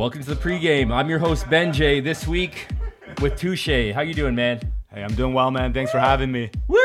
Welcome to the pregame. I'm your host Benjay. This week with 2Shay. How you doing, man? Hey, I'm doing well, man. Thanks for having me. Woo!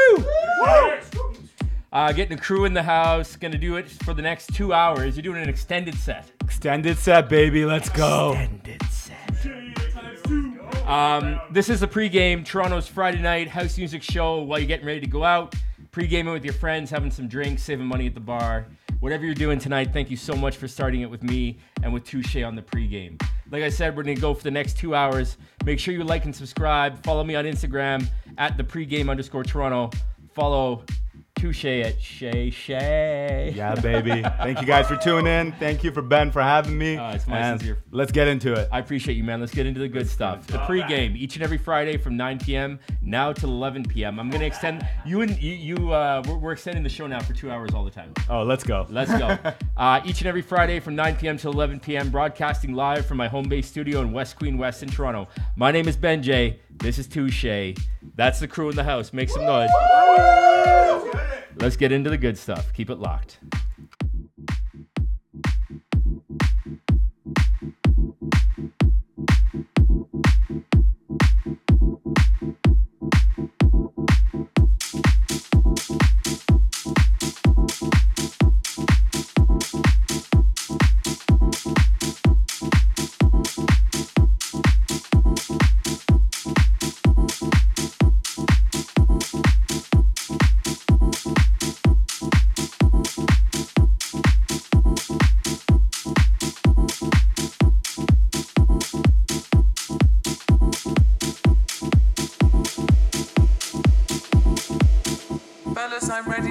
Uh, getting the crew in the house. Gonna do it for the next two hours. You're doing an extended set. Extended set, baby. Let's go. Extended set. Um, this is the pregame, Toronto's Friday night house music show. While you're getting ready to go out, pregaming with your friends, having some drinks, saving money at the bar. Whatever you're doing tonight, thank you so much for starting it with me and with 2Shay on the pregame. Like I said, we're gonna go for the next two hours. Make sure you like and subscribe. Follow me on Instagram at the pregame underscore Toronto. Follow 2Shay at Shay Shay. Yeah, baby. Thank you guys for tuning in. Thank you for Ben for having me. Oh, it's my and sincere- Let's get into it. I appreciate you, man. Let's get into the good stuff. The pregame each and every Friday from 9 p.m. now till 11 p.m. I'm gonna extend you and you. you uh, we're, we're extending the show now for two hours all the time. Oh, let's go. Let's go. uh, each and every Friday from 9 p.m. to 11 p.m. Broadcasting live from my home base studio in West Queen West in Toronto. My name is Benjay. This is 2Shay. That's the crew in the house. Make some noise. Let's get into the good stuff. Keep it locked.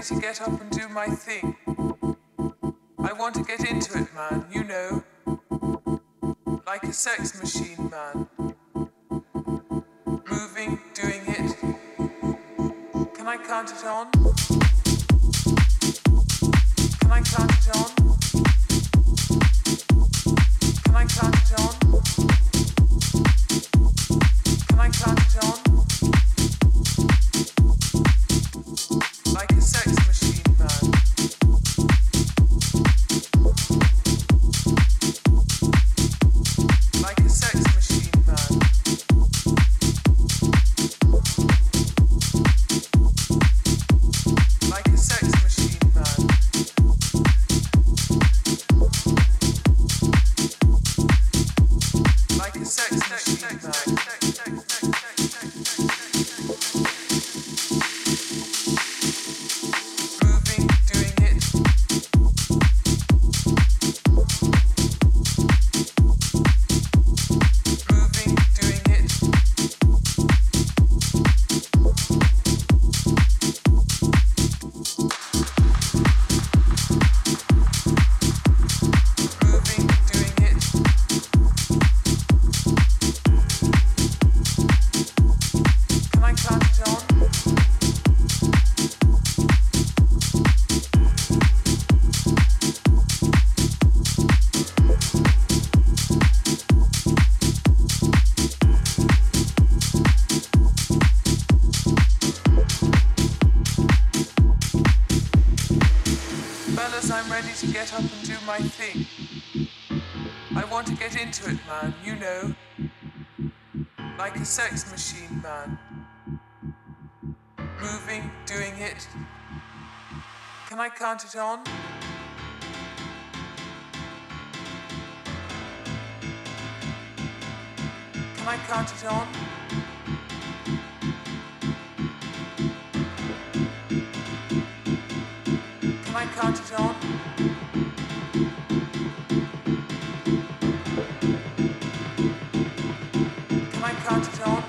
To get up and do my thing. I want to get into it, man, you know. Like a sex machine, man. Moving, doing it. Can I count it on? To get up and do my thing. I want to get into it, man, you know. Like a sex machine, man. Moving, doing it. Can I count it on? Can I count it on? Can I count it on? Can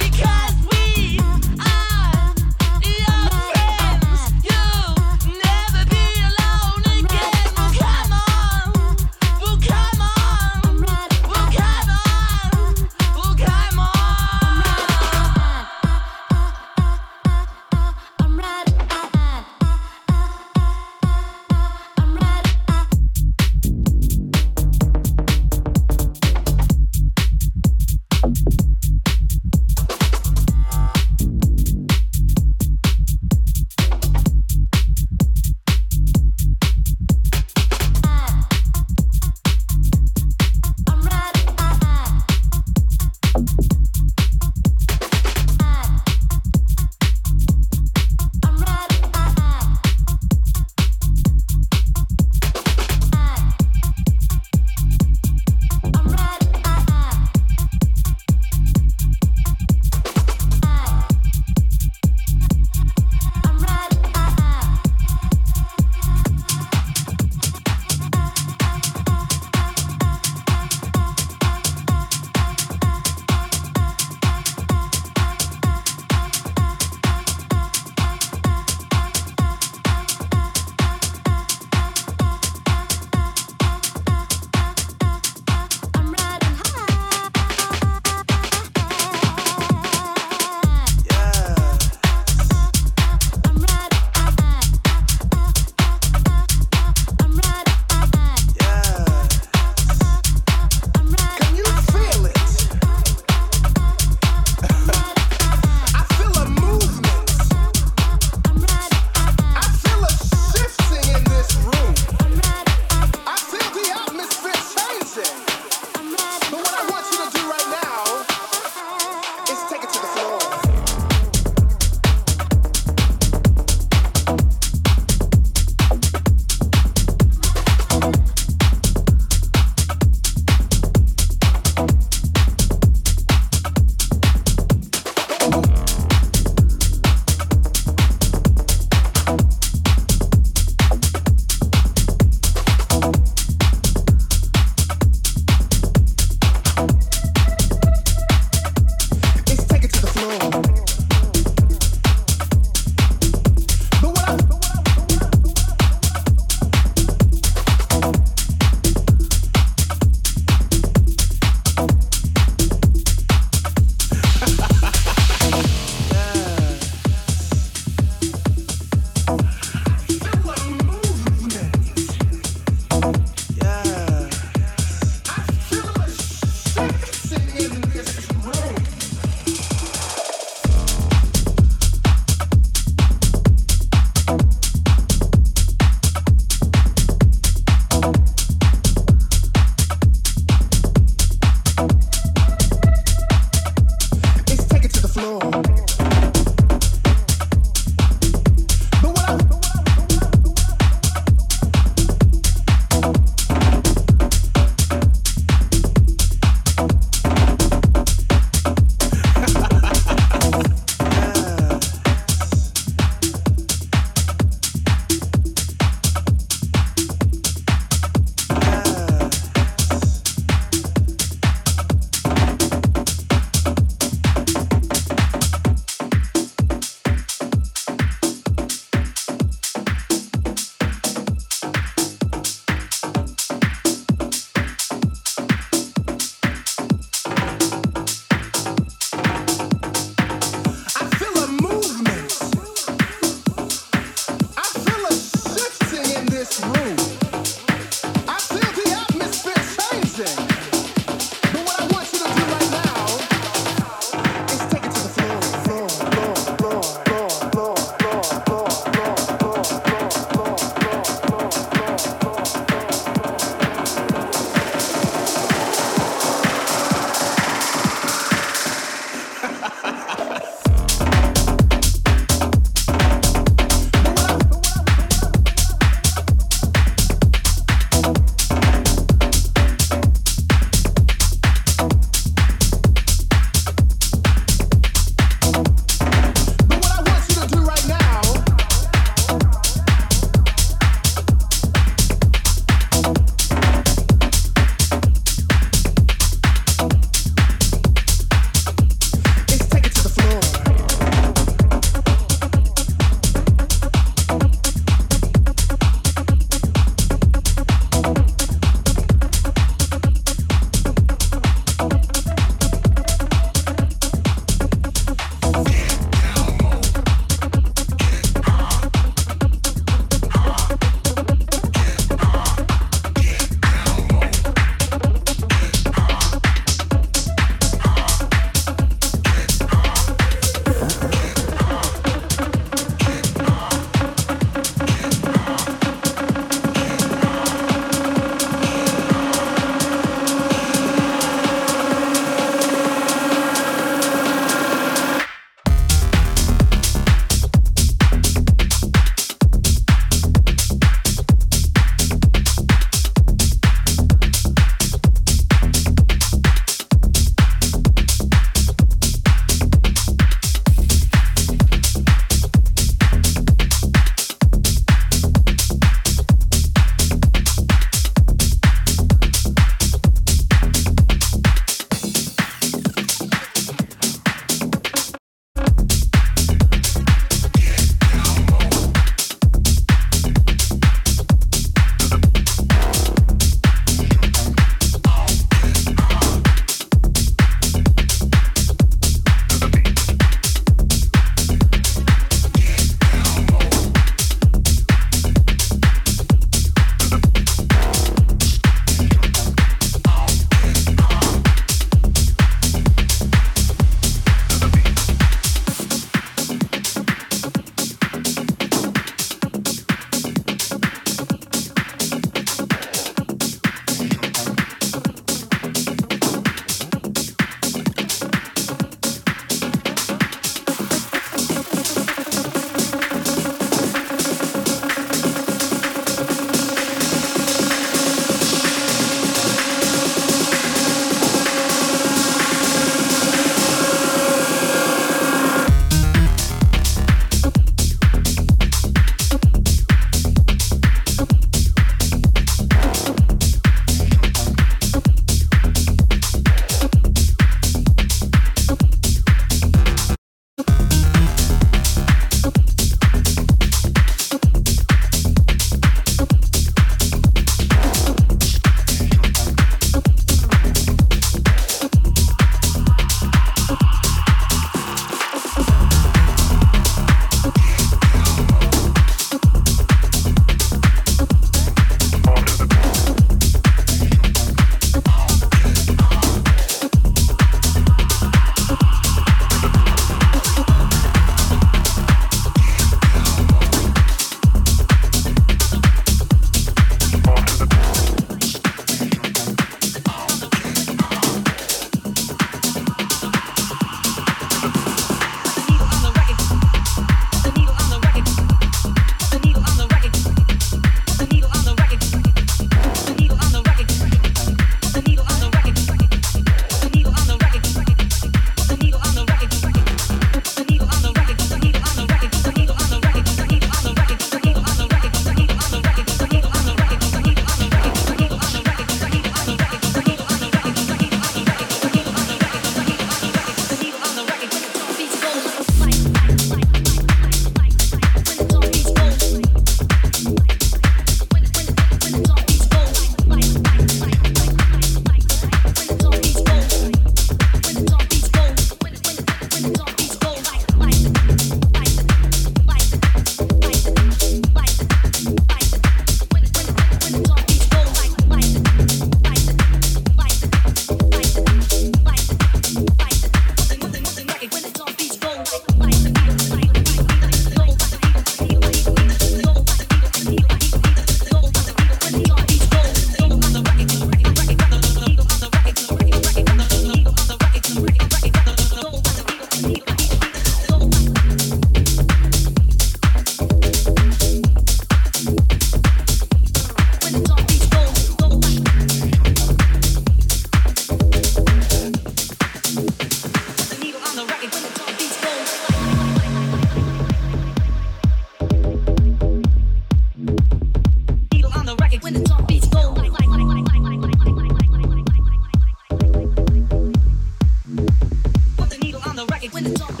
when it's on.